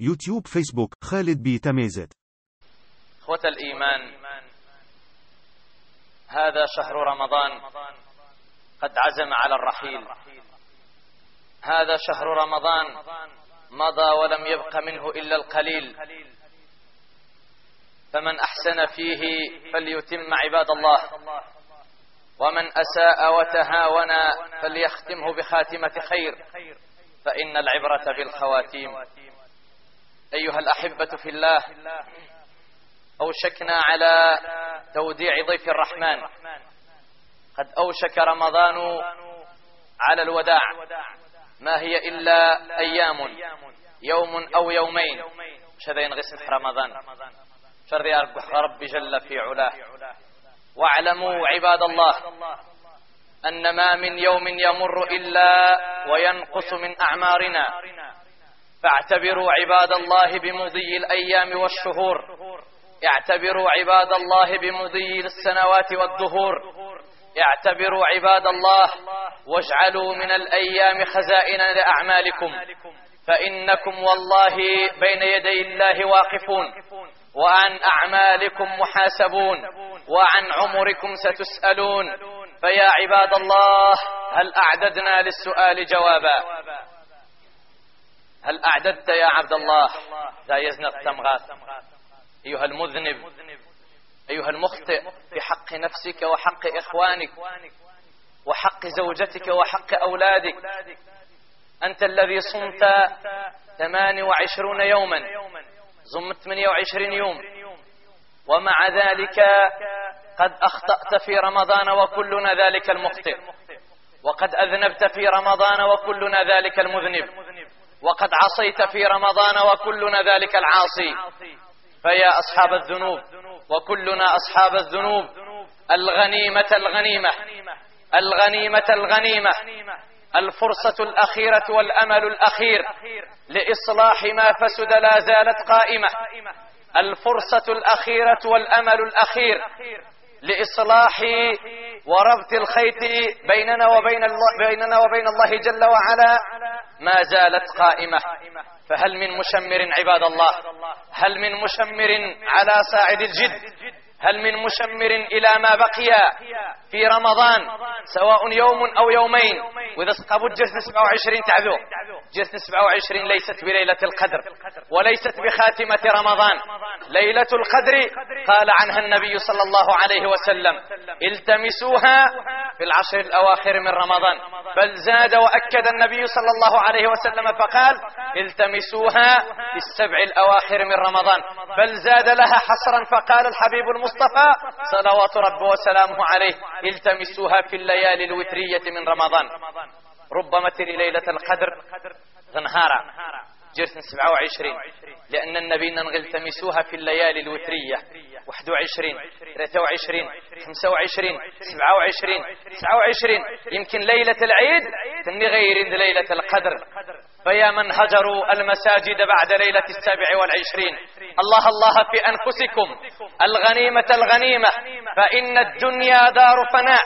يوتيوب فيسبوك خالد بي تميزت. إخوة الإيمان هذا شهر رمضان قد عزم على الرحيل. هذا شهر رمضان مضى ولم يبق منه إلا القليل. فمن أحسن فيه فليتم عباد الله ومن أساء وتهاون فليختمه بخاتمة خير فإن العبرة بالخواتيم. أيها الأحبة في الله أوشكنا على توديع ضيف الرحمن. قد أوشك رمضان على الوداع. ما هي إلا أيام يوم أو يومين. شذين غسم رمضان. شر رب جل في علاه. واعلموا عباد الله أن ما من يوم يمر إلا وينقص من أعمارنا. فاعتبروا عباد الله بمضي الأيام والشهور. اعتبروا عباد الله بمضي السنوات والدهور. اعتبروا عباد الله واجعلوا من الأيام خزائن لأعمالكم. فإنكم والله بين يدي الله واقفون. وعن أعمالكم محاسبون. وعن عمركم ستسألون. فيا عباد الله هل أعددنا للسؤال جوابا؟ هل أعددت يا عبد الله؟ لا يزنق تمغاث أيها المذنب أيها المخطئ في حق نفسك وحق إخوانك وحق زوجتك وحق أولادك. أنت الذي صمت 28 يوما صمت 28 يوم ومع ذلك قد أخطأت في رمضان وكلنا ذلك المخطئ وقد أذنبت في رمضان وكلنا ذلك المذنب. وقد عصيت في رمضان وكلنا ذلك العاصي. فيا أصحاب الذنوب وكلنا أصحاب الذنوب. الغنيمة الغنيمة الغنيمة الغنيمة الفرصة الأخيرة والأمل الأخير لإصلاح ما فسد لا زالت قائمة. الفرصة الأخيرة والأمل الأخير لإصلاح وربط الخيط بيننا وبين الله, بيننا وبين الله جل وعلا ما زالت قائمة. فهل من مشمر عباد الله؟ هل من مشمر على صاعد الجد؟ هل من مشمر إلى ما بقي في رمضان؟ سواء يوم أو يومين. وإذا سقبوا جلسة 27 تعذو جلسة 27 ليست بليلة القدر وليست بخاتمة رمضان. ليلة القدر قال عنها النبي صلى الله عليه وسلم التمسوها في العشر الأواخر من رمضان. بل زاد وأكد النبي صلى الله عليه وسلم فقال التمسوها في السبع الأواخر من رمضان. بل زاد لها حصرا فقال الحبيب المصطفى صلوات رب وسلامه عليه التمسوها في الليالي الوترية من رمضان. ربما تري ليلة القدر غنهارا جرس 27 لأن النبي نغلتمسوها في الليالي الوترية 21 23 25 27 29 يمكن ليلة العيد تني غير ليلة القدر. فيا من هجروا المساجد بعد ليلة السابع والعشرين. الله الله في أنفسكم الغنيمة الغنيمة فإن الدنيا دار فناء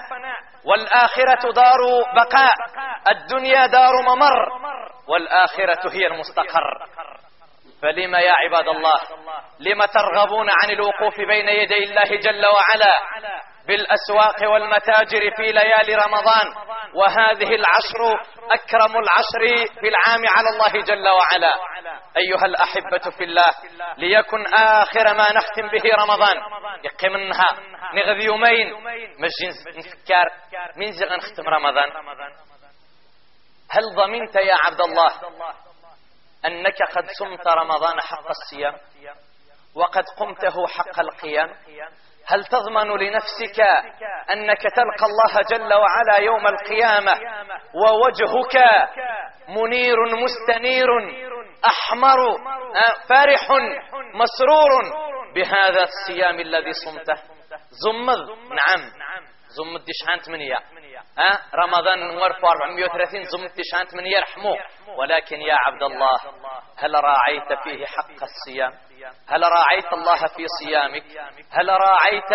والآخرة دار بقاء الدنيا دار ممر والآخرة هي المستقر. فلما يا عباد الله لم ترغبون عن الوقوف بين يدي الله جل وعلا؟ بالأسواق والمتاجر في ليالي رمضان. وهذه العشر أكرم العشر في العام على الله جل وعلا. أيها الأحبة في الله ليكن آخر ما نختم به رمضان. يقمنها نغذي يومين. مش نفكر من زغن نختم رمضان. هل ضمنت يا عبد الله أنك قد صمت رمضان حق الصيام؟ وقد قمته حق القيام؟ هل تضمن لنفسك أنك تلقى الله جل وعلا يوم القيامة ووجهك منير مستنير أحمر فرح مسرور بهذا الصيام الذي صمته؟ زمض نعم. زمض شحان ثمانية ها رمضان نور 430 زمض شحان ثمانية رحموه ولكن يا عبد الله هل راعيت فيه حق الصيام؟ هل راعيت الله في صيامك؟ هل راعيت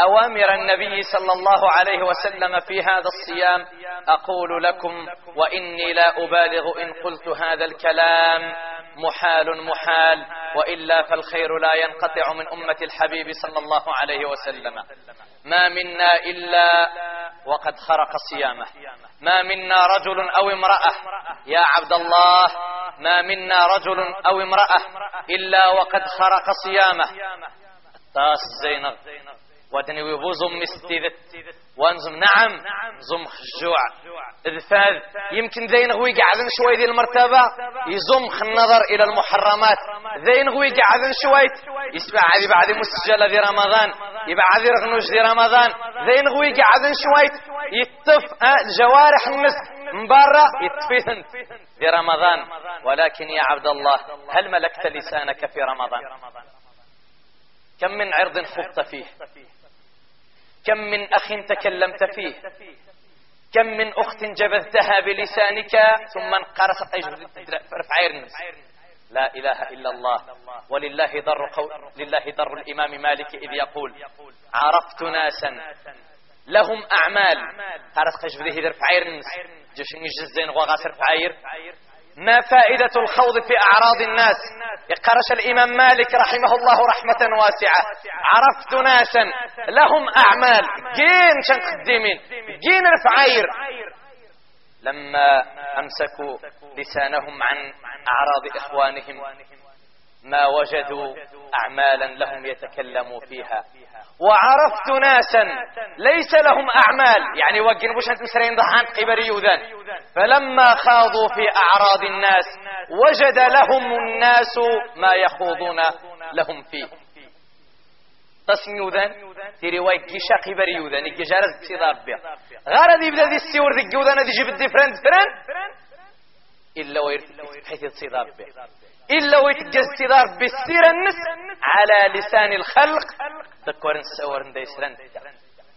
أوامر النبي صلى الله عليه وسلم في هذا الصيام؟ أقول لكم وإني لا أبالغ إن قلت هذا الكلام. محال محال. وإلا فالخير لا ينقطع من أمة الحبيب صلى الله عليه وسلم. ما منا إلا وقد خرق صيامه. ما منا رجل أو امرأة. يا عبد الله ما منا رجل أو امرأة إلا وقد خرق صيامه. الطاس زينب. ودني ويبوزم مستيذت وانزم نعم زم خجوع. اذفاذ يمكن ذين غوي قاعدين شوي ذي المرتبة يزم النظر إلى المحرمات. ذين غوي قاعدين شوي يسمع هذه بعد مسجلة ذي رمضان يبعد رغنوش ذي رمضان. ذين غوي قاعدين شوي يتف الجوارح المسك من برا يتفهن في رمضان. ولكن يا عبد الله هل ملكت لسانك في رمضان؟ كم من عرض خضت فيه؟ كم من أخ تكلمت فيه؟ كم من أخت جبذتها بلسانك؟ ثم انقرصت رفع لا إله إلا الله. ولله ضر قول لله ضر الإمام مالك إذ يقول عرفت ناسا. لهم أعمال. قرص قيش بذيه رفع عيرنس جشن يجزين وغاسر فعير ما فائدة الخوض في أعراض الناس؟ يقرش الإمام مالك رحمه الله رحمة واسعة. عرفت ناسا لهم أعمال. جين شن قديمين جين رفعير لما أمسكوا لسانهم عن أعراض إخوانهم ما وجدوا أعمالا لهم يتكلموا فيها. وعرفت ناسا ليس لهم أعمال. يعني وقن بوش أنت مسرين ضحان قبري يوذان. فلما خاضوا في أعراض الناس وجد لهم الناس ما يخوضون لهم فيه. تصمي يوذان؟ في رواية جيشا قبري يوذان. الججارة تصيدار بها غارة دي بدا دي السيور دي الجوذان دي جيب الدفرنت فرن إلا ويرتفع بحيث تصيدار بها إلا ويتجز تضار بالسير النس على لسان الخلق. تكورن سورن ديسرن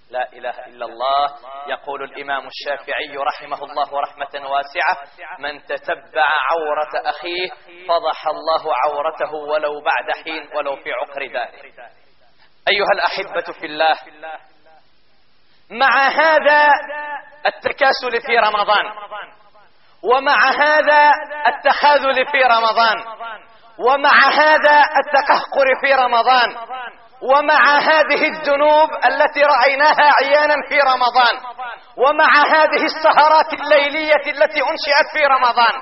لا إله إلا الله. يقول الإمام الشافعي رحمه الله رحمة واسعة من تتبع عورة أخيه فضح الله عورته ولو بعد حين ولو في عقر داره. أيها الأحبة في الله مع هذا التكاسل في رمضان ومع هذا التخاذل في رمضان. ومع هذا التقهقر في رمضان. ومع هذه الذنوب التي رأيناها عيانا في رمضان. ومع هذه السهرات الليلية التي أنشئت في رمضان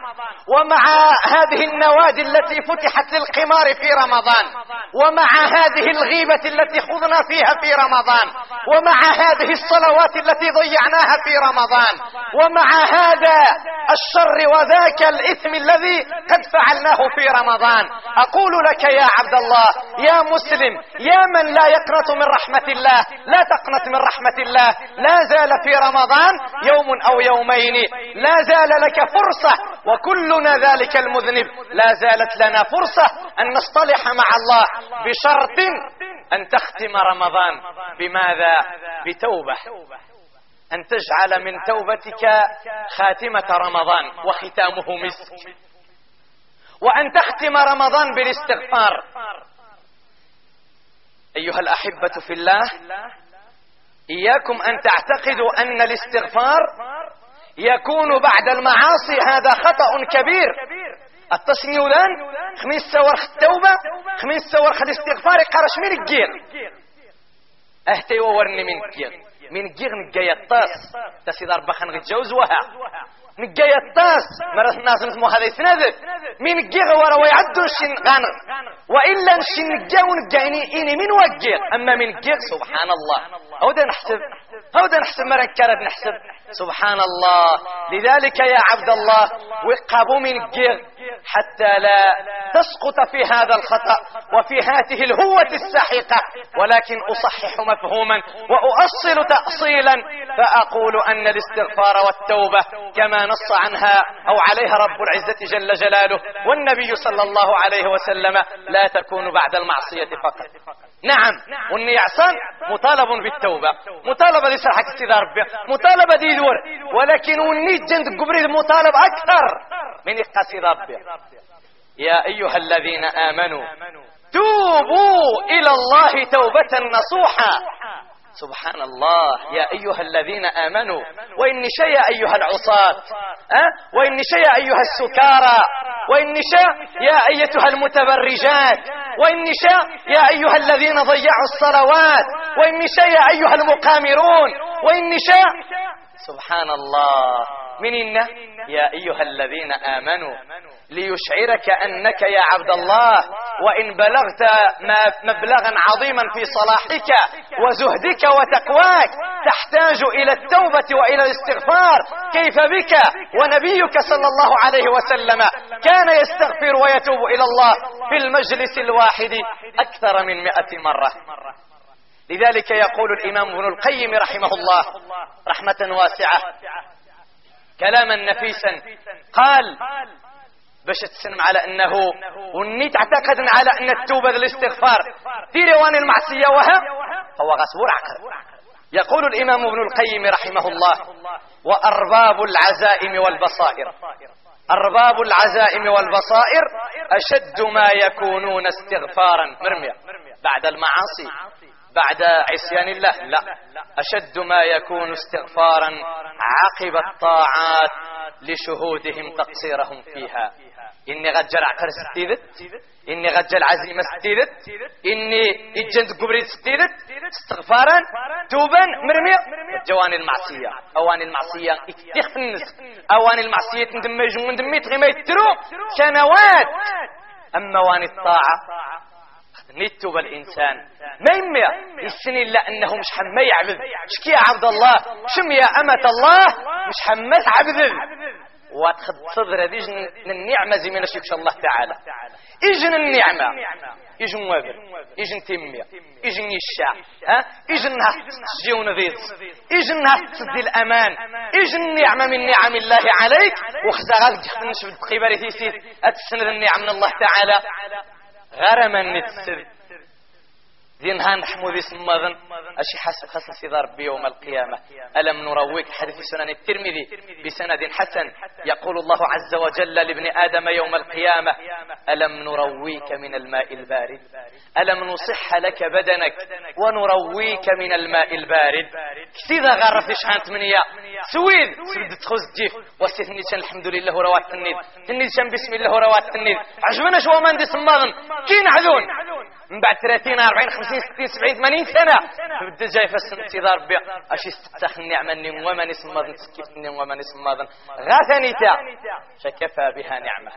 ومع هذه النوادي التي فتحت للقمار في رمضان ومع هذه الغيبة التي خضنا فيها في رمضان ومع هذه الصلوات التي ضيعناها في رمضان ومع هذا الشر وذاك الإثم الذي قد فعلناه في رمضان. أقول لك يا عبد الله يا مسلم يا من لا يقنط من رحمة الله لا تقنط من رحمة الله لا زال في رمضان. يوم أو يومين. لا زال لك فرصة وكلنا ذلك المذنب. لا زالت لنا فرصة أن نصطلح مع الله بشرط أن تختم رمضان. بماذا؟ بتوبة. أن تجعل من توبتك خاتمة رمضان وختامه مسك. وأن تختم رمضان بالاستغفار. أيها الأحبة في الله إياكم أن تعتقدوا أن الاستغفار يكون بعد المعاصي هذا خطأ كبير. التصنيع الآن خميس سورخ التوبة خميس سورخ الاستغفار قرش من الجير أهتي وورني من الجير من الجير نجاية الطاس. تسيدار بخن غتجوز وها نجاية الطاس. مرة الناس نسمو هذا يتنذف من الجير ورا ويعدو الشن غانر وإلا نشن نجاو نجايني إني من وجير أما من الجير سبحان الله أو نحسب. أو نحسب مرة كارد نحسب. سبحان الله لذلك يا عبد الله وقابوا من الجير حتى لا تسقط في هذا الخطأ وفي هذه الهوة الساحقة. ولكن أصحح مفهوما وأؤصل تأصيلا فأقول أن الاستغفار والتوبة كما نص عنها أو عليها رب العزة جل جلاله والنبي صلى الله عليه وسلم لا تكون بعد المعصية فقط. نعم. والنيعصان مطالب بالتوبة مطالبة لسرحة استدار مطالبة دي دور ولكن ونيت جند قبري مطالب أكثر من إقاسي ربي يا أيها الذين آمنوا توبوا إلى الله توبة نصوحا سبحان الله يا أيها الذين آمنوا وإن شيء أيها العصاة أه؟ وإن شيء أيها السكارى وإن شاء يا أيتها المتبرجات وإن شاء يا أيها الذين ضيعوا الصلوات وإن شاء يا أيها المقامرون وإن شاء سبحان الله من إن يا أيها الذين آمنوا ليشعرك أنك يا عبد الله وإن بلغت مبلغا عظيما في صلاحك وزهدك وتقواك تحتاج إلى التوبة وإلى الاستغفار. كيف بك؟ ونبيك صلى الله عليه وسلم كان يستغفر ويتوب إلى الله في المجلس الواحد أكثر من مئة مرة. لذلك يقول الإمام ابن القيم رحمه الله رحمة واسعة كلاما نفيسا. قال باش تسلم على أنه وني تعتقد على أن التوبة الاستغفار في روان المعصية وها؟ هو غصب عقل. يقول الإمام ابن القيم رحمه الله وأرباب العزائم والبصائر. أرباب العزائم والبصائر أشد ما يكونون استغفارا. مرمية. بعد المعاصي. بعد عصيان الله. لا. أشد ما يكون استغفارا عقب الطاعات لشهودهم تقصيرهم فيها. إني غجل عقر ستيدت إني غجل عزيمة ستيدت إني إجنت قبري ستيدت استغفارا توبا مرمي جوان المعصية. أوان المعصية اكتخنس أوان المعصية ندمج من دميت غير ما يترو سنوات أما وان الطاعة نتوب الإنسان. ما يمي السنين إلا أنه مش حما يعبد. شكي عبد الله؟ شم يا أمة الله؟ مش حما تعبد وتخد صدر هذه النعمة زي ما نشيكش الله تعالى. إجن النعمة. إجن وابر. إجن تيمية. إجن يشاع. ها؟ إجن تسجي ونذيذ إجن تسدي الأمان. إجن النعمة من نعم الله عليك. وخزا غالك نشبد قباري تيسير أتسند النعم من الله تعالى. غرما نتسد دين هان حمودي سماذن أشي حسب خصص إذا ربي يوم القيامة. ألم نرويك حديث سنن الترمذي بسند حسن يقول الله عز وجل لابن آدم يوم القيامة ألم نرويك من الماء البارد؟ ألم نصح لك بدنك ونرويك من الماء البارد؟ كسيدا غرف شحان تمنية سويد سويد تخوز الجيف وستني الحمد لله روات التنيد تنيد بسم الله روات التنيد عجبنا شو من دي سماذن كين عذون من بعد 30 40 50 60 70 80 سنة. تبدا جاي فاس انتظار ربي اش يستخ النعمة وما نسمى ذن وما نسمى ذن. غاثنيتا فكفى بها نعمة.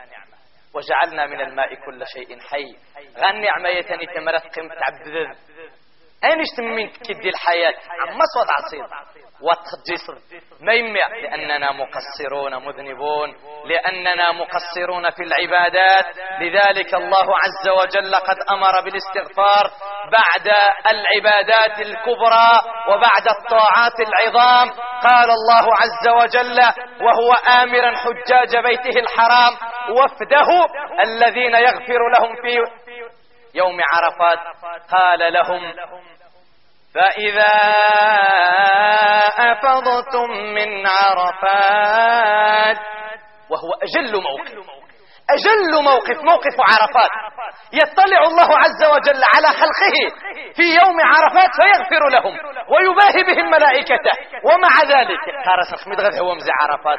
وجعلنا من الماء كل شيء حي. غن نعمة يتني تمرت قيمة تعبد اين تمين كدي الحياة. عما صوت عصير. وتخجيص ما يمع لأننا مقصرون مذنبون. لأننا مقصرون في العبادات. لذلك الله عز وجل قد أمر بالاستغفار بعد العبادات الكبرى وبعد الطاعات العظام. قال الله عز وجل وهو آمرا حجاج بيته الحرام. وفده الذين يغفر لهم في يوم عرفات قال لهم فإذا أفضتم من عرفات وهو أجل موقف أجل موقف موقف عرفات يطلع الله عز وجل على خلقه في يوم عرفات فيغفر لهم ويباهي بهم ملائكته ومع ذلك قارس مدغذ هو مزع عرفات.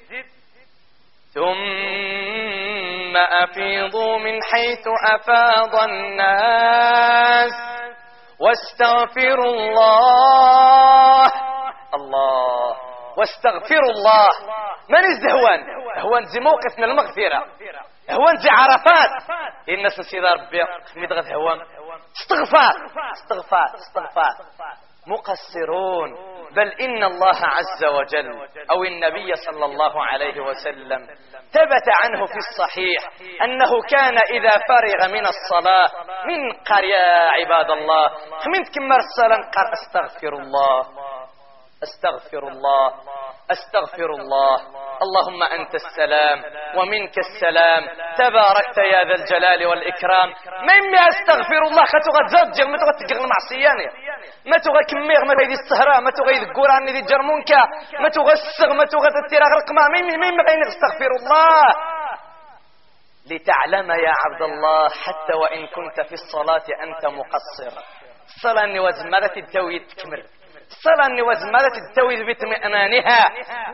ثم أفيضوا من حيث أفاض الناس واستغفروا الله الله واستغفروا الله من الزهوان؟ هوان زي موقف من المغفرة. هوان زي عرفات. إن سيدة ربي حميد غد هوان. استغفار. استغفار. استغفار. مقصرون. بل إن الله عز وجل أو النبي صلى الله عليه وسلم ثبت عنه في الصحيح أنه كان إذا فرغ من الصلاة من قرية عباد الله من كمر الصلاة قال أستغفر الله أستغفر الله. أستغفر الله. اللهم أنت السلام ومنك السلام. تباركت يا ذا الجلال والإكرام. من ما أستغفر الله. خطو غتزاد ما تغى تقغ المعصياني ما تغى كميغ ما تغى السهراء ما تغى القرآن ذي جرمونكا ما السغ ما تغى تتيرا غرق ما. من من ما أستغفر الله. لتعلم يا عبد الله حتى وإن كنت في الصلاة أنت مقصر. الصلاة نوز ماذا تتوي تكمل؟ صلى ماذا تستوي باطمئنانها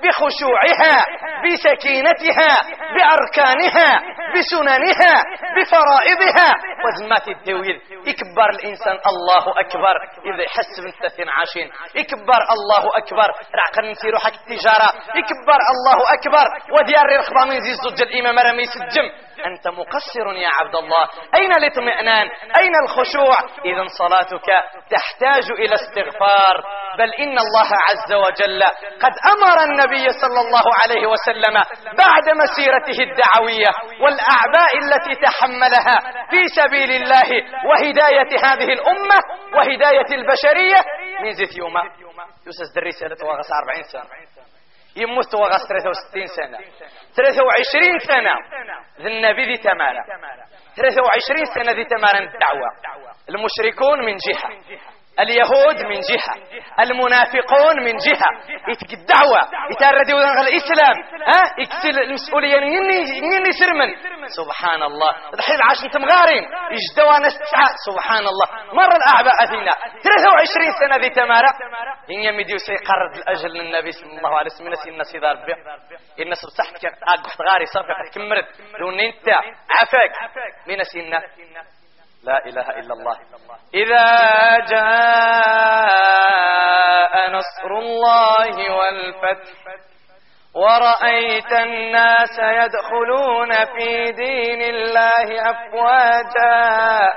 بخشوعها بسكينتها بأركانها بسننها بفرائضها. وزمات التويل يكبر الإنسان الله أكبر. إذا يحس بنت عاشين يكبر الله أكبر. رعقا نسيرو حق التجارة يكبر الله أكبر. وديار الرخبة من زي الزوج الإمام رمي سجم. أنت مقصر يا عبد الله. أين الاطمئنان؟ أين الخشوع؟ إذا صلاتك تحتاج إلى استغفار. بل إن الله عز وجل قد أمر النبي صلى الله عليه وسلم بعد مسيرته الدعوية والأعباء التي تحملها في سبيل الله وهداية هذه الأمة وهداية البشرية. من زيت يوما. يوسف دريسة لتواغس 40 سنة. يموت وغاس 63 سنة. 23 سنة. ذي النبي ذي تمارا 23 سنة ذي تمارا الدعوة. المشركون من جهة. اليهود من جهة المنافقون من جهة يتك الدعوة يتردي وذنغ الإسلام ها يكسل المسؤولية يني سرمن سبحان الله الحين عاش انت مغارين يجدوا ناس سبحان الله مر الأعباء فينا 23 سنة ذي تمارة إن يمديو سيقرد الأجل للنبي صلى الله عليه وسلم نسي الناس ذا ربي الناس بصحتك أقف غاري صافي كمرت لو انت عفاك من سينا لا إله إلا الله. إذا جاء نصر الله والفتح ورأيت الناس يدخلون في دين الله أفواجا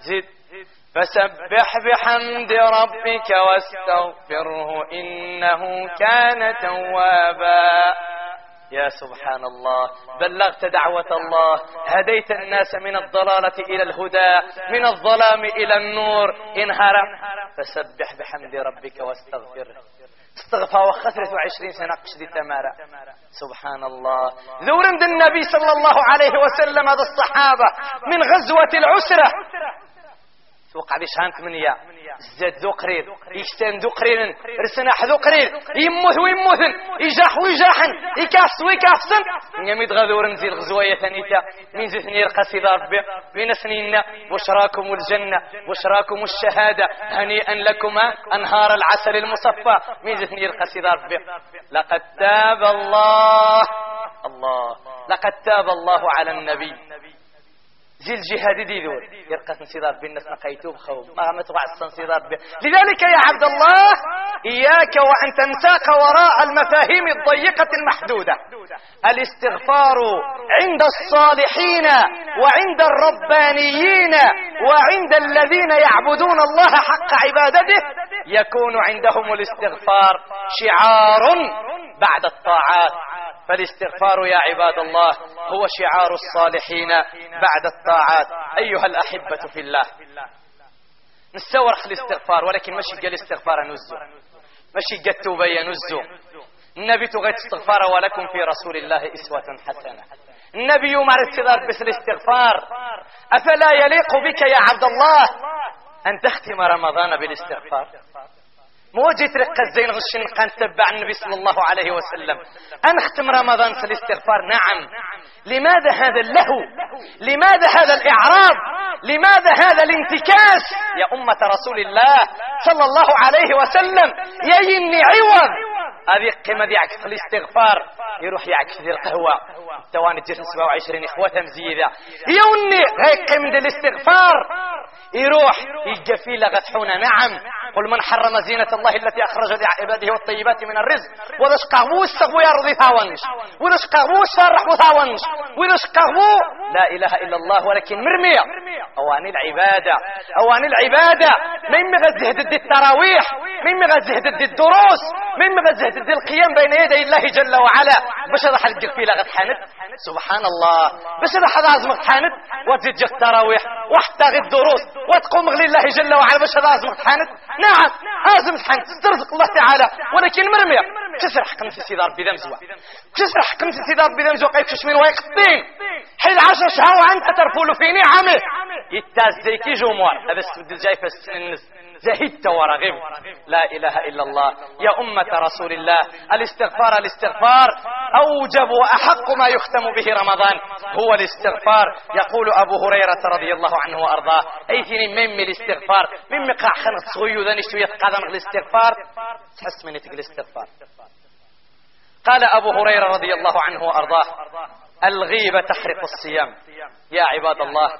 زد فسبح بحمد ربك واستغفره إنه كان توابا. يا سبحان الله بلغت دعوة الله هديت الناس من الضلالة إلى الهدى من الظلام إلى النور انهر فسبح بحمد ربك واستغفره استغفى وخسرت عشرين سنة قشدي تمارا سبحان الله ذور النبي صلى الله عليه وسلم هذا الصحابة من غزوة العسرة. توقع دي شانت منيا زاد ذو قرير يشتان ذو قرير رسناح ذو قرير يموت ويموثن يجاح ويجاحن. يكافس ويكافسن. يميد غذور نزيل غزوية ثانيتا. من زثني القصيدة ربي. بين سنيننا بشراكم الجنة؟ بشراكم الشهادة؟ هنيئا لكما أنهار العسل المصفى. من زثني القصيدة ربي. لقد تاب الله. الله. لقد تاب الله على النبي. زي الجهاد دي دور. يرقى انصدار بالناس نقيتوب خوف ما تبع الانصدار لذلك يا عبد الله إياك وأن تنساق وراء المفاهيم الضيقة المحدودة. الاستغفار عند الصالحين وعند الربانيين وعند الذين يعبدون الله حق عبادته يكون عندهم الاستغفار شعار بعد الطاعات. فالاستغفار يا عباد الله هو شعار الصالحين بعد الطاعات. أيها الأحبة في الله. نستور الاستغفار ولكن ماشي قال استغفار نزو. ماشي قال توبة نزو النبي تغيت استغفار ولكم في رسول الله إسوة حسنة. النبي يمر التذار بس الاستغفار. أفلا يليق بك يا عبد الله أن تختم رمضان بالاستغفار؟ مو جيت رق الزين غشن قان تبع النبي صلى الله عليه وسلم. أنختم رمضان في الاستغفار؟ نعم. لماذا هذا اللهو؟ لماذا هذا الإعراض؟ لماذا هذا الانتكاس؟ يا أمة رسول الله صلى الله عليه وسلم يا يني عوض. هذه قيمة دي عكس الاستغفار. يروح يعكس ذي القهوة. تواني جسم 27 إخوة مزيدة. يوني هاي قيمة الاستغفار. يروح يجي في لغتحونا نعم. قل من حرم زينة الله التي أخرج لعباده والطيبات من الرزق. وذا شقاغو السغو يرضي ثاونش. وذا شقاغو الشرح ثاونش. وذا شقاغو لا إله إلا الله ولكن مرمية أواني العبادة. أواني العبادة. من مغزه ضد التراويح. من مغزه ضد الدروس. من مغزه ضد القيام بين يدي الله جل وعلا. باش راح تلقى في لغة حانت سبحان الله باش راح لازم حانت وتزيد التراويح. وحتى الدروس. وتقوم لله جل وعلا. باش لازم حانت نعم. لازم تحنت ترزق الله تعالى. ولكن مرمية كسر حكم في سيدار ربي ذا مزوع كسر حكم في سيدار ربي ذا قيفش من ويقطين حيل عشر شهر وانت ترفول في نعمه. يتاز زيكي جموار هذا استبدل جاي في السن زهدت ورغبت. لا إله إلا الله. يا أمة رسول الله الاستغفار الاستغفار. أوجب وأحق ما يختم به رمضان. هو الاستغفار. يقول أبو هريرة رضي الله عنه وأرضاه. أيثني من الاستغفار؟ من مقع خنق ذا نشتو يتقادم الاستغفار؟ تحس من الاستغفار. قال أبو هريرة رضي الله عنه وأرضاه الغيبة تحرق الصيام. يا عباد الله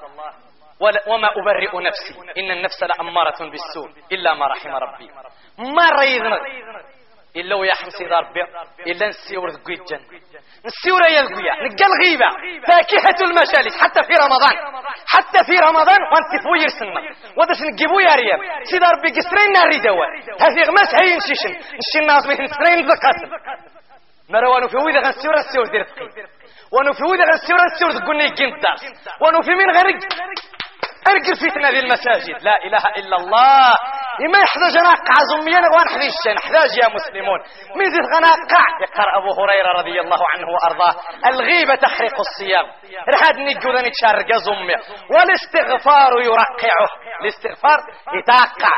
وما أبرئ نفسي. إن النفس لأمارة بالسوء إلا ما رحم ربي. ما ريضنا. إلا ويا حمسي ربي إلا نسيور ذقوي الجنة نسيور يا القوية نقل غيبة فاكهة المجالس حتى في رمضان. حتى في رمضان وانت فوير سنة وداش نجيبو يا ريال. سيدي ربي قسرين ناري دوا هذه غماس هاي نشيشن نشي الناس مثل سنين ذقاتل مروانو في ويدا غنسيور السيور دير ونو في ويدا غنسيور السيور ذقوني الدار ونو في من غير ارقل فتنة ذي المساجد. لا إله إلا الله. إما يحتاج نقع زميا وان حديث نحتاج يا مسلمون. ميزي غنقع يقرأ أبو هريرة رضي الله عنه وأرضاه. الغيبة تحرق الصيام. رحاد نجو ذا زمي والاستغفار يرقعه. الاستغفار يتاقع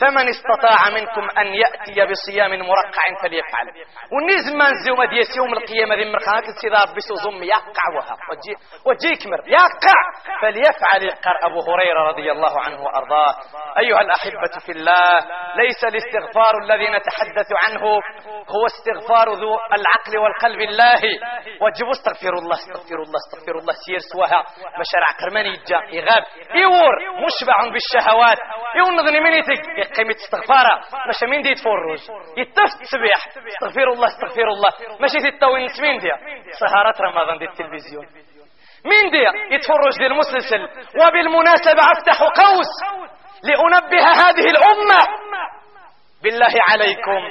فمن استطاع منكم أن يأتي بصيام مرقع فليفعل. ونيز من زوم ديس يوم القيامة ذي مرخاك سيدا بسو زم يقع وها. وجي وجيك مر. يقع! فليفعل يقر أبو هريرة رضي الله عنه وأرضاه. أيها الأحبة في الله ليس الاستغفار الذي نتحدث عنه هو استغفار ذو العقل والقلب الله. وجب استغفر الله استغفر الله استغفر الله. سير سواها مشارع كرماني جا يغاب. يور. مشبع بالشهوات. يون نظني من يتك قيمة استغفارة ماشي مين دي يتفرج؟ يتفت تسبيح. استغفر الله استغفر الله. ماشي تتوين مين دي؟ سهرات رمضان دي التلفزيون. مين دي؟ يتفرج دي المسلسل. وبالمناسبة أفتح قوس لأنبه هذه الأمة. بالله عليكم.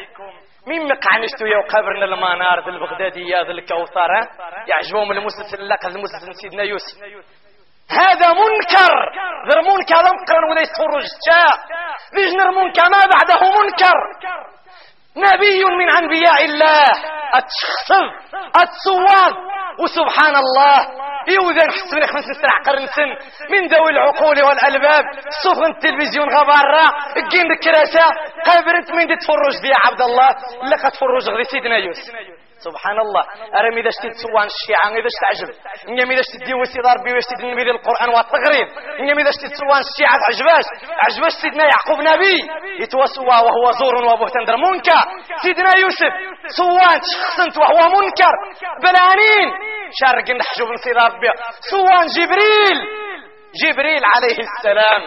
مين مقعنشتو يا قبرنا المنار ذي البغدادية ذي الكوثر يعجبهم المسلسل لك المسلسل سيدنا يوسف. هذا منكر. ذر منكر منكر ولا يتفرج جاء. ذي منكر. ما بعده منكر. نبي من أنبياء الله. أتشخصف. أتصواب وسبحان الله. يوذن حسن خمس سرع قرن سن. من ذوي العقول والألباب. سفن التلفزيون غبارة. الجين الكراسة. قابرت من دي تفرج دي عبد الله. لك تفرج غدي سيدنا يوسف. سبحان الله. أرمي إذا اشتد سوان الشيعة إذا تعجب إنما إذا اشتد دي وسيد ربي واشتد النبي القرآن والتغريب إنما إذا اشتد سوان الشيعة عجباش عجباش سيدنا يعقوب نبي. يتوسوا وهو زور وبهتان در منكر. سيدنا يوسف سوان شخصنت وهو منكر. بلانين. شارق نحجب سيد ربي. سوان جبريل. جبريل عليه السلام.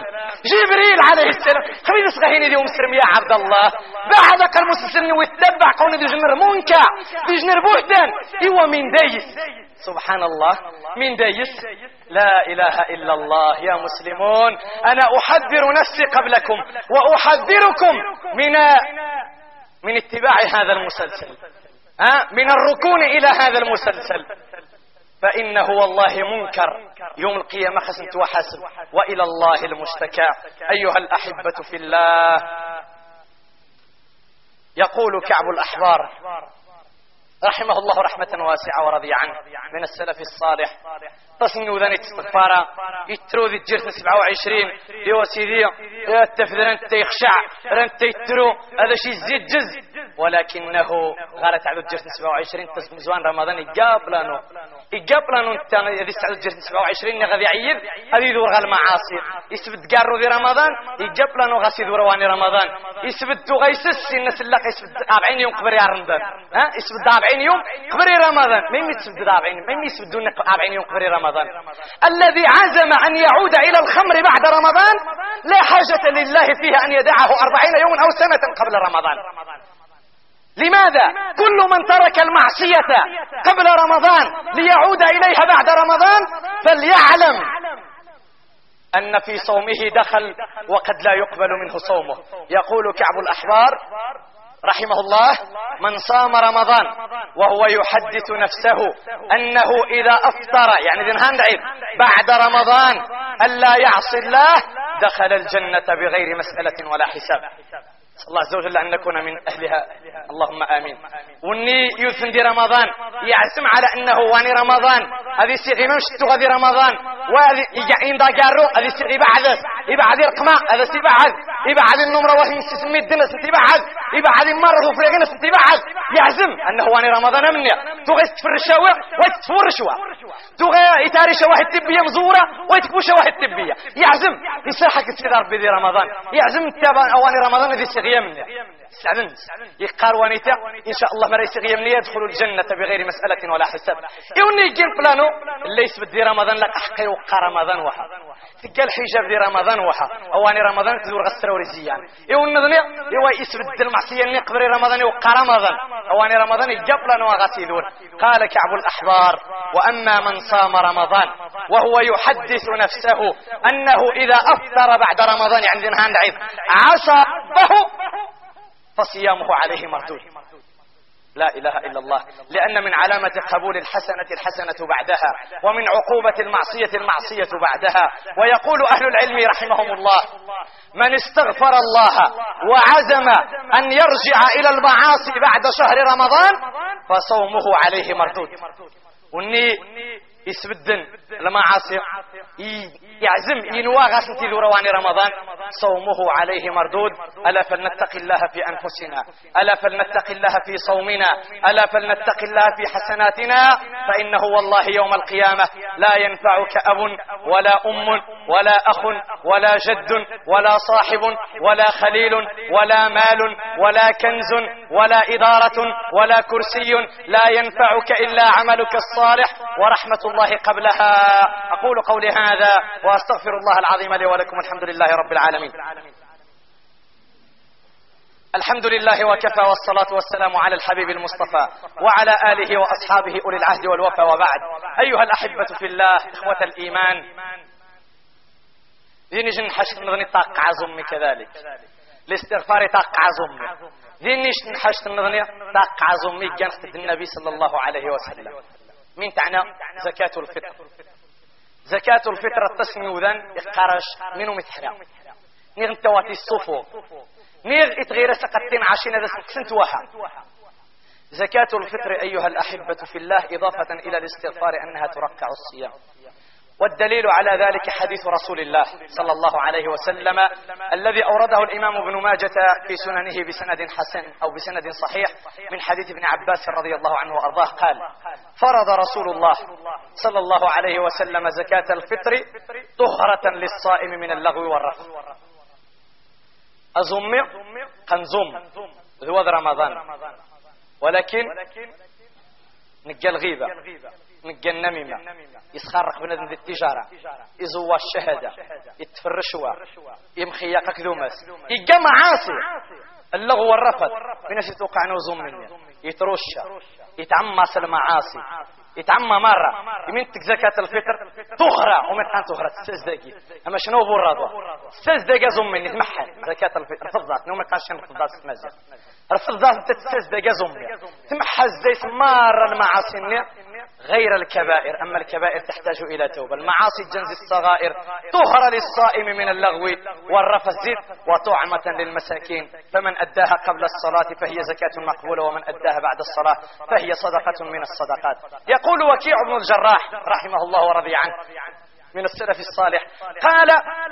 جبريل عليه السلام. خلينا صغيرين دي ومسرم يا عبد الله. بعدك المسلسل ويتبع قون دي جنر منكع دي جنر بوحدان. إيوا من دايس. سبحان الله. من دايس. لا إله إلا الله يا مسلمون. أنا أحذر نفسي قبلكم وأحذركم من من اتباع هذا المسلسل. من الركون إلى هذا المسلسل. فإنه والله منكر. يوم القيامة حسنت وحسب. وإلى الله المشتكى. أيها الأحبة في الله. يقول كعب الأحبار. رحمه الله رحمة واسعة ورضي عنه من السلف الصالح. تصنيو ذني استغفارا يترو ذي الجرس سبعة وعشرين. يو سيدي التفذر انت يخشع انت يترو هذا شيء زيد جز. ولكنه غالت الجرس سبعة وعشرين. تسمى زوان رمضان يقابلانو يقابلانو انت يذي سعد الجرس سبعة وعشرين غادي عيد. هذه ذور غال معاصي يسبت قارو ذي رمضان يقابلانو غاسي ذور واني رمضان. يسبت غيسس الناس اللي يسبت أربعين يوم قبل رمضان. ها؟ يسبت أربعين يوم قبل رمضان. ما يسبت أربعين؟ ما يسبت أربعين يوم قبل رمضان؟ الذي عزم أن يعود إلى الخمر بعد رمضان لا حاجة لله فيها أن يدعه أربعين يوما أو سنة قبل رمضان. لماذا؟ كل من ترك المعصية قبل رمضان ليعود إليها بعد رمضان فليعلم أن في صومه دخل وقد لا يقبل منه صومه. يقول كعب الأحبار رحمه الله من صام رمضان وهو يحدث نفسه أنه إذا أفطر يعني ذنهان دعيب بعد رمضان ألا يعصي الله دخل الجنة بغير مسألة ولا حساب. الله عز وجل أن نكون من أهلها. اللهم آمين. وني يوثن دي رمضان. يعزم على أنه واني رمضان. هذه سيغي ما مشتو غادي رمضان. وهذه يقعين دا قارو هذه سيغي بعد. يبعد يرقما هذا سيبعد. يبعد النمرة وهي سمي الدنس يبعد يبعد مرة وفريقنا يبعد يعزم أنه واني رمضان مني. تغي تفرشوا ويتفرشوا تغي يتارش واحد تبية مزورة ويتكبوش واحد تبية. يعزم يسرحك استدار بذي رمضان. يعزم التابان أواني رمضان ذي سيغي مني سعدن. يقار وانيتا إن شاء الله مريس غيمني يدخلوا الجنة بغير مسألة ولا حساب. يوني يجين بلانو اللي يسبت دي رمضان لك أحقي وقا رمضان وحا. تقال حجاب دي رمضان وحا. أواني رمضان تدور غسر ورزيان. يون نظني يوا يسبت المعصية اللي قبري رمضان وقا رمضان أواني رمضان غاسي دور قال كعب الأحبار وأما من صام رمضان وهو يحدث نفسه أنه إذا أفطر بعد رمضان هان عيد. عصى فصيامه عليه مردود. لا إله إلا الله. لأن من علامة قبول الحسنة الحسنة بعدها ومن عقوبة المعصية المعصية بعدها. ويقول أهل العلم رحمهم الله من استغفر الله وعزم أن يرجع إلى المعاصي بعد شهر رمضان فصومه عليه مردود. وني يسبدن المعاصي يعزم. ينوى غاسنتي ذو رواني رمضان. صومه عليه مردود. ألا فلنتق الله في أنفسنا. ألا فلنتق الله في صومنا. ألا فلنتق الله في حسناتنا. فإنه والله يوم القيامة لا ينفعك أب ولا أم ولا أخ ولا جد ولا صاحب ولا خليل ولا مال ولا كنز ولا إدارة ولا كرسي لا ينفعك إلا عملك الصالح. ورحمة الله قبلها. أقول قولي هذا وأستغفر الله العظيم لي ولكم الحمد لله رب العالمين. الحمد لله وكفى والصلاة والسلام على الحبيب المصطفى وعلى آله وأصحابه أولي العهد والوفا وبعد. أيها الأحبة في الله إخوة الإيمان. ذيني جن حشت نظني طاق عزمي كذلك. الاستغفار طاق عزمي. ذيني جن حشت نظني طاق عزمي جنخت النبي صلى الله عليه وسلم. من تعنى زكاة الفطر. زكاة الفطر التسمي وذن يقارش منو متحرا نيغ تواتي الصفو. نيغ اتغير سقطين عشين هذا سنت وها زكاة الفطر أيها الأحبة في الله إضافة إلى الاستغفار أنها تركع الصيام. والدليل على ذلك حديث رسول الله صلى الله عليه وسلم الذي أورده الإمام ابن ماجة في سننه بسند حسن أو بسند صحيح من حديث ابن عباس رضي الله عنه وأرضاه. قال فرض رسول الله صلى الله عليه وسلم زكاة الفطر طهرة للصائم من اللغو والرفث. أزم قنزم ذو رمضان ولكن نقل غيبة. النميمة يسخرق بنادم ذي التجارة. يزوى الشهادة. يتفرشوا يمخي كذومس يقى معاصي. اللغو والرفض. من يتوقع نوزوم مني. يترش يتعمص المعاصي يتعمى مرة. يمنتك زكاة الفطر. تهرى ومن كان تهرى تسز دقي أما شنو بورادو تسز دقي زوم مني. تمحل. زكاة الفطر. رفضات نو ما كانش رفضات تمزق. رفضات تتسز دقي زوم تمحل زي مرة المعاصي غير الكبائر أما الكبائر تحتاج إلى توبة. المعاصي الجنز الصغائر طهر للصائم من اللغو والرفث وطعمة للمساكين. فمن أداها قبل الصلاة فهي زكاة مقبولة ومن أداها بعد الصلاة فهي صدقة من الصدقات. يقول وكيع بن الجراح رحمه الله ورضي عنه من السلف الصالح قال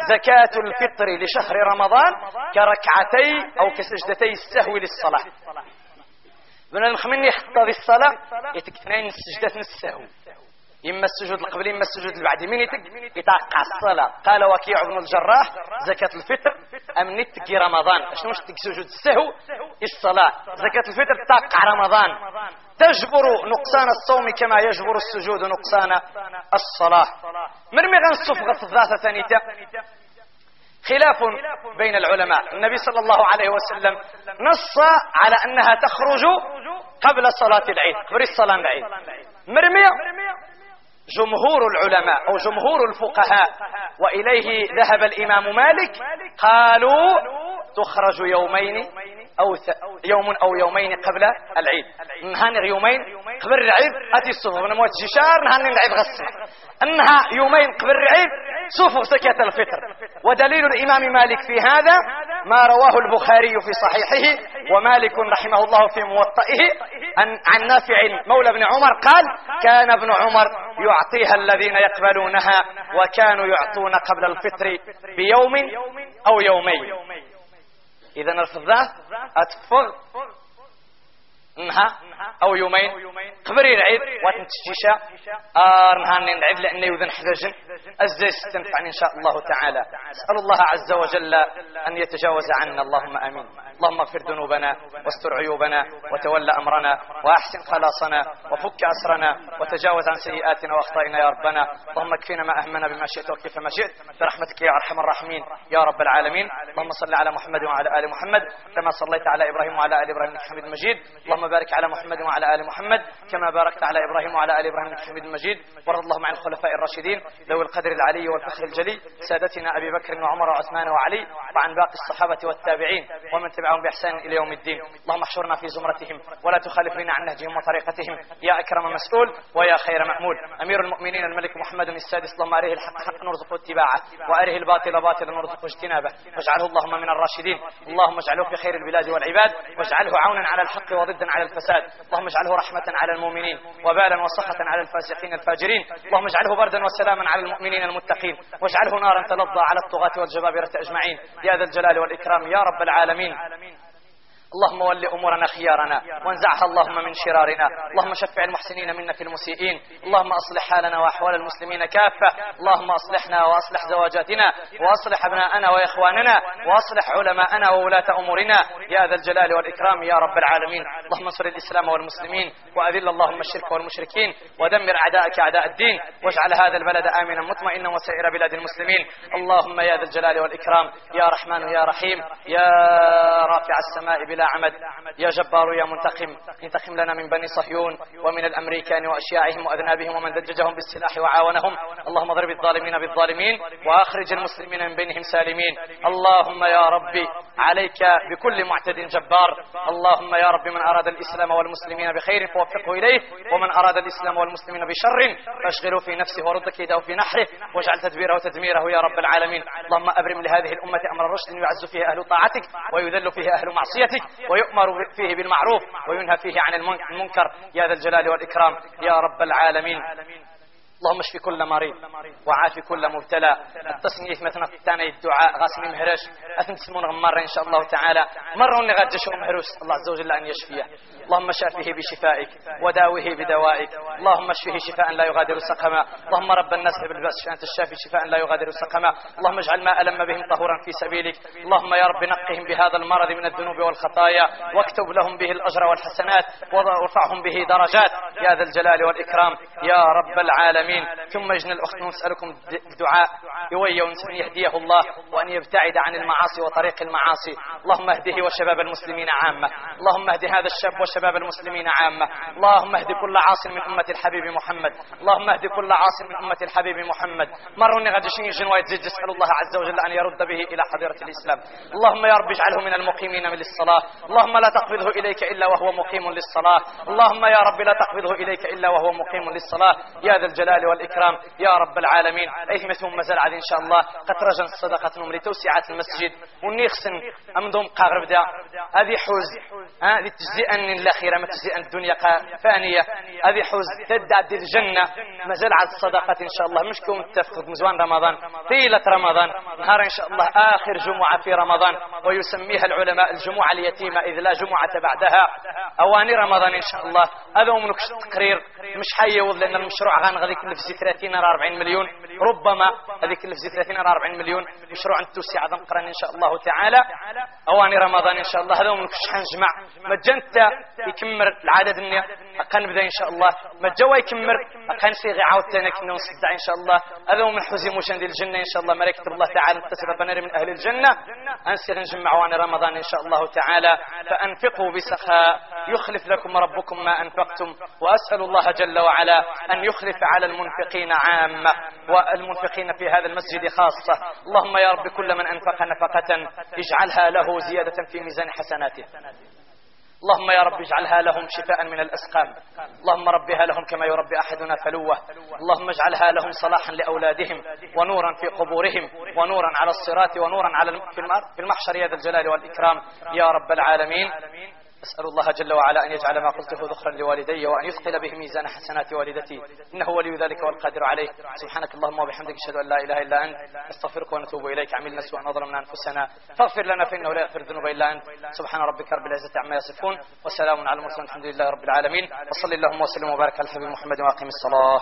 زكاة الفطر لشهر رمضان كركعتي أو كسجدتي السهو للصلاة. بنا نخمني حتى ذي الصلاة يتكتنين السجدة السهو. إما السجود القبلي إما السجود اللي بعد من يتك؟ يتعقع الصلاة. قال وكيع بن الجراح زكاة الفطر أم نتكي رمضان. شنو مش سجود السهو؟ الصلاة. زكاة الفطر تقع رمضان. تجبر نقصان الصوم كما يجبر السجود نقصان الصلاة. مرمي غنصف غصف ذات ثانية خلاف بين العلماء. النبي صلى الله عليه وسلم نص على أنها تخرج قبل صلاة العيد قبل الصلاة العيد. مرمية جمهور العلماء أو جمهور الفقهاء وإليه ذهب الإمام مالك قالوا تخرج يومين أو. يوم أو يومين قبل العيد. نهان يومين قبل العيد أتي الصفوف نموت جشار نهان العيد غسل أنها يومين قبل العيد صفوف زكاة الفطر. ودليل الإمام مالك في هذا ما رواه البخاري في صحيحه ومالك رحمه الله في موطئه عن نافع مولى بن عمر قال كان ابن عمر يعطيها الذين يقبلونها وكانوا يعطون قبل الفطر بيوم أو يومين. إذا رفضه أتفض نها أو يومين. قبل وتنتشيشا ار نهار العيد لأن يوذن حذجن إزاي ستنفعني إن شاء الله تعالى. أسأل الله عز وجل أن يتجاوز عنا. اللهم آمين. اللهم اغفر ذنوبنا واستر عيوبنا وتولى أمرنا وأحسن خلاصنا وفك اسرنا وتجاوز عن سيئاتنا وأخطائنا يا ربنا. اللهم اكفنا ما أهمنا بما شئت وكيف ما شئت. برحمتك يا أرحم الراحمين يا رب العالمين. اللهم صل على محمد وعلى آل محمد كما صليت على إبراهيم وعلى آل إبراهيم إنك حميد مجيد. اللهم بارك على محمد وعلى آل محمد كما باركت على إبراهيم وعلى آل إبراهيم إنك حميد مجيد. وارض اللهم عن الخلفاء الراشدين ذوي القدر العلي والفخر الجلي سادتنا أبي بكر وعمر وعثمان وعلي وعن باقي الصحابة والتابعين ومن تبعهم بإحسان إلى يوم الدين. اللهم احشرنا في زمرتهم ولا تخالف لنا عن نهجهم وطريقتهم. يا أكرم مسؤول ويا خير مأمول. أمير المؤمنين الملك محمد السادس اللهم أريه الحق حقا نرزقه اتباعه وأريه الباطل باطلا نرزقه اجتنابه. واجعله اللهم من الراشدين. اللهم اجعله في خير البلاد والعباد. واجعله عونا على الحق وضدا على الفساد. اللهم اجعله رحمة على المؤمنين وبالا وسخة على الفاسقين الفاجرين. اللهم اجعله بردا وسلاما على المؤمنين المتقين. واجعله نارا تلظى على الطغاة والجبابرة أجمعين. يا ذا الجلال والإكرام يا رب العالمين. اللهم ول أمورنا خيارنا وانزعها اللهم من شرارنا. اللهم شفع المحسنين منا في المسيئين. اللهم أصلح حالنا وأحوال المسلمين كافة. اللهم أصلحنا وأصلح زواجاتنا وأصلح أبناءنا وإخواننا وأصلح علماءنا وولاة أمورنا. يا ذا الجلال والإكرام يا رب العالمين. اللهم انصر الإسلام والمسلمين وأذل اللهم الشرك والمشركين ودمر أعداءك أعداء الدين واجعل هذا البلد آمنا مطمئنا وسائر بلاد المسلمين. اللهم يا ذا الجلال والإكرام يا رحمن يا رحيم يا رافع السماء بلا عمد يا جبار يا منتقم انتقم لنا من بني صهيون ومن الأمريكان وأشياعهم وأذنابهم ومن دججهم بالسلاح وعاونهم. اللهم اضرب الظالمين بالظالمين وأخرج المسلمين من بينهم سالمين. اللهم يا ربي عليك بكل معتد جبار. اللهم يا رب من أراد الإسلام والمسلمين بخير فوفقه إليه ومن أراد الإسلام والمسلمين بشر فاشغله في نفسه ورد كيده في نحره واجعل تدبيره وتدميره يا رب العالمين. اللهم أبرم لهذه الأمة أمر رشد يعز فيه أهل طاعتك ويذل فيه أهل معصيتك ويؤمر فيه بالمعروف وينهى فيه عن المنكر. يا ذا الجلال والإكرام يا رب العالمين. اللهم اشف كل مريض وعافي كل مبتلى. التصنيف مثلا الثاني الدعاء غاسم مهرش. أثنت مرة إن شاء الله تعالى. مرة اني غادشو مهروس. الله عز وجل أن يشفيه. اللهم شافه بشفائك وداوه بدوائك. اللهم اشفه شفاء لا يغادر سقما. اللهم رب الناس بالبأس انت الشافي شفاء لا يغادر سقما. اللهم اجعل ما ألم بهم طهورا في سبيلك. اللهم يا رب نقهم بهذا المرض من الذنوب والخطايا. واكتب لهم به الأجر والحسنات وارفعهم به درجات. يا ذا الجلال والإكرام. يا رب العالمين. ثم اجن الأخت نسألكم الدعاء. يوي أن يهديه الله وأن يبتعد عن المعاصي وطريق المعاصي. اللهم اهده وشباب المسلمين عامة. اللهم اهد هذا الشاب وشباب المسلمين عامة. اللهم اهد كل عاص من أمة الحبيب محمد. اللهم اهد كل عاص من أمة الحبيب محمد. مروني غادي شيني جنواية زيد. أسأل الله عز وجل أن يرد به إلى حضيرة الإسلام. اللهم يا رب اجعله من المقيمين من للصلاة. اللهم لا تقبضه إليك إلا وهو مقيم للصلاة. اللهم يا رب لا تقبضه إليك إلا وهو مقيم للصلاة. يا ذا الجلال والإكرام. يا رب العالمين. أيثمتهم مازال عاد إن شاء الله. قطرجا الصدقة لتوسعة المسجد. ونيخسن أمدهم قاغرب دا هذه حوز هذه تجزئا للأخيرة ما تجزئا الدنيا فانية. هذه حوز تدع دي الجنة. مازال عاد الصدقات إن شاء الله. مش كون تفقد مزوان رمضان. طيلة رمضان. نهار إن شاء الله. آخر جمعة في رمضان. ويسميها العلماء الجمعة اليتيمة إذ لا جمعة بعدها. أواني رمضان إن شاء الله. هذا هو منك التقرير. مش حيوض لأن المشروع غادي يكلف زي 30 إلى 40 مليون. ربما هذه يكلف زي 30 إلى 40 مليون مشروع التوسعة عظم قران إن شاء الله تعالى. أواني رمضان إن شاء الله هذا هو منك شحال نجمع. ما جنت يكمر العدد إني نبدأ إن شاء الله. ما جوا يكمر صيغي عاود تاني كنا نصدع إن شاء الله. هذا هو من حزي مشان دي الجنة إن شاء الله. ملائكة الله تعالى تسبب بنري من أهل الجنة. أنسيغ نجمع واني رمضان إن شاء الله تعالى. فأنفقوا بسخاء. يخلف لكم ربكم ما أنفقتم. وأسأل الله جل وعلا أن يخلف على المنفقين عامة. والمنفقين في هذا المسجد خاصة. اللهم يا رب كل من أنفق نفقة اجعلها له زيادة في ميزان حسناته. اللهم يا رب اجعلها لهم شفاء من الأسقام. اللهم ربها لهم كما يربي أحدنا فلوة. اللهم اجعلها لهم صلاحا لأولادهم ونورا في قبورهم ونورا على الصراط ونورا على في المحشر يا ذا الجلال والإكرام. يا رب العالمين. أسأل الله جل وعلا أن يجعل ما قلته ذخرا لوالدي وأن يثقل به ميزان حسنات والدتي. إنه ولي ذلك والقادر عليه. سبحانك اللهم وبحمدك أشهد أن لا إله إلا أنت. نستغفرك ونتوب إليك. عملنا سوء وظلمنا أنفسنا. فاغفر لنا فإنه لا يغفر الذنوب إلا أنت. سبحان ربك رب العزة عما يصفون. وسلام على المرسلين. الحمد لله رب العالمين. وصل اللهم وسلم وبارك على الحبيب محمد وأقم الصلاة.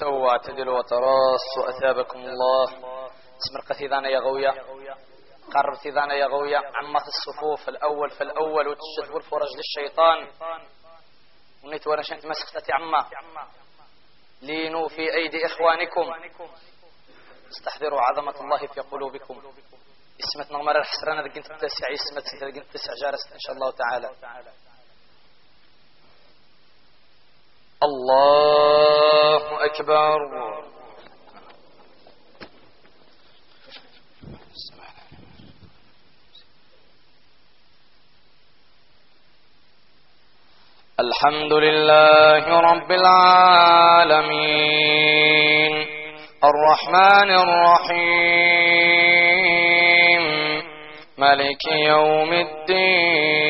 استووا واعتدلوا وتراصوا أثابكم الله. اسمر قثيذانا يا غوية قرب ثيذانا يا غوية عمت الصفوف الأول فالأول وتشتف الفرج للشيطان. ونيت وأنا شنت مسختي عما لينوا في أيدي إخوانكم. استحضروا عظمة الله في قلوبكم. اسمت نغمر الحسرانة ذا قنت التسع اسمت ذا قنت التسع جارست إن شاء الله تعالى. الله أكبر. الحمد لله رب العالمين. الرحمن الرحيم. ملك يوم الدين.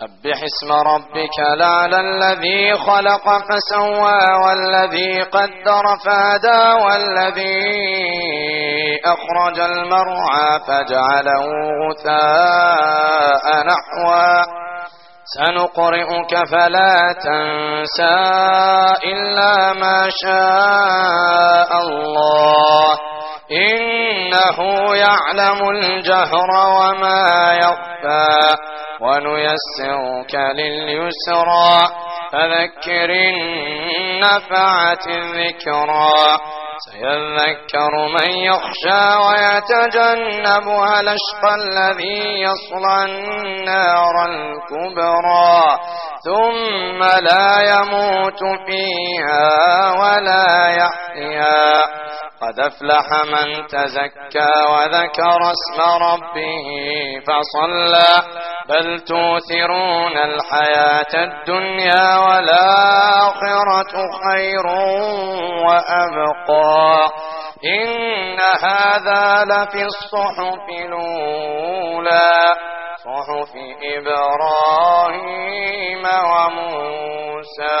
سبح اسم ربك لعلى الذي خلق فسوى والذي قدر فهدى والذي أخرج المرعى فجعله غثاء نحوا سنقرئك فلا تنسى إلا ما شاء الله. إنه يعلم الجهر وما يخفى ونيسرك لليسرى فذكر النفعة الذكرى سيذكر من يخشى ويتجنبها الأشقى الذي يصلى النار الكبرى ثم لا يموت فيها ولا يحيا قد افلح من تزكى وذكر اسم ربه فصلى. بل توثرون الحياة الدنيا والآخرة خير وأبقى. إن هذا لفي الصحف الأولى. صحف إبراهيم وموسى.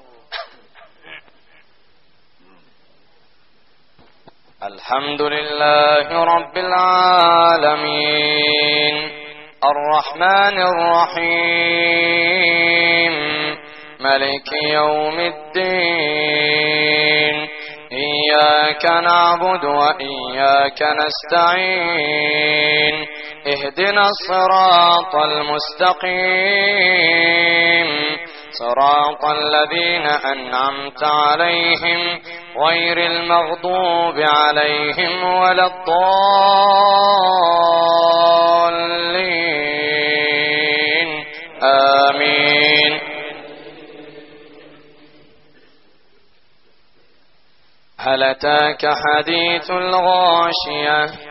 الحمد لله رب العالمين. الرحمن الرحيم. ملك يوم الدين. إياك نعبد وإياك نستعين. اهدنا الصراط المستقيم. صراط الذين أنعمت عليهم غير المغضوب عليهم ولا الضالين. آمين. هل أتاك حديث الغاشية؟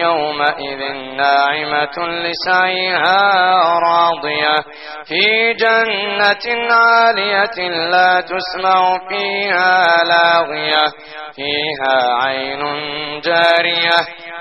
يومئذ ناعمة لسعيها راضية في جنة عالية لا تسمع فيها لاغية فيها عين جارية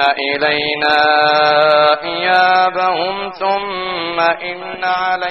إلينا إيابهم ثم إن علينا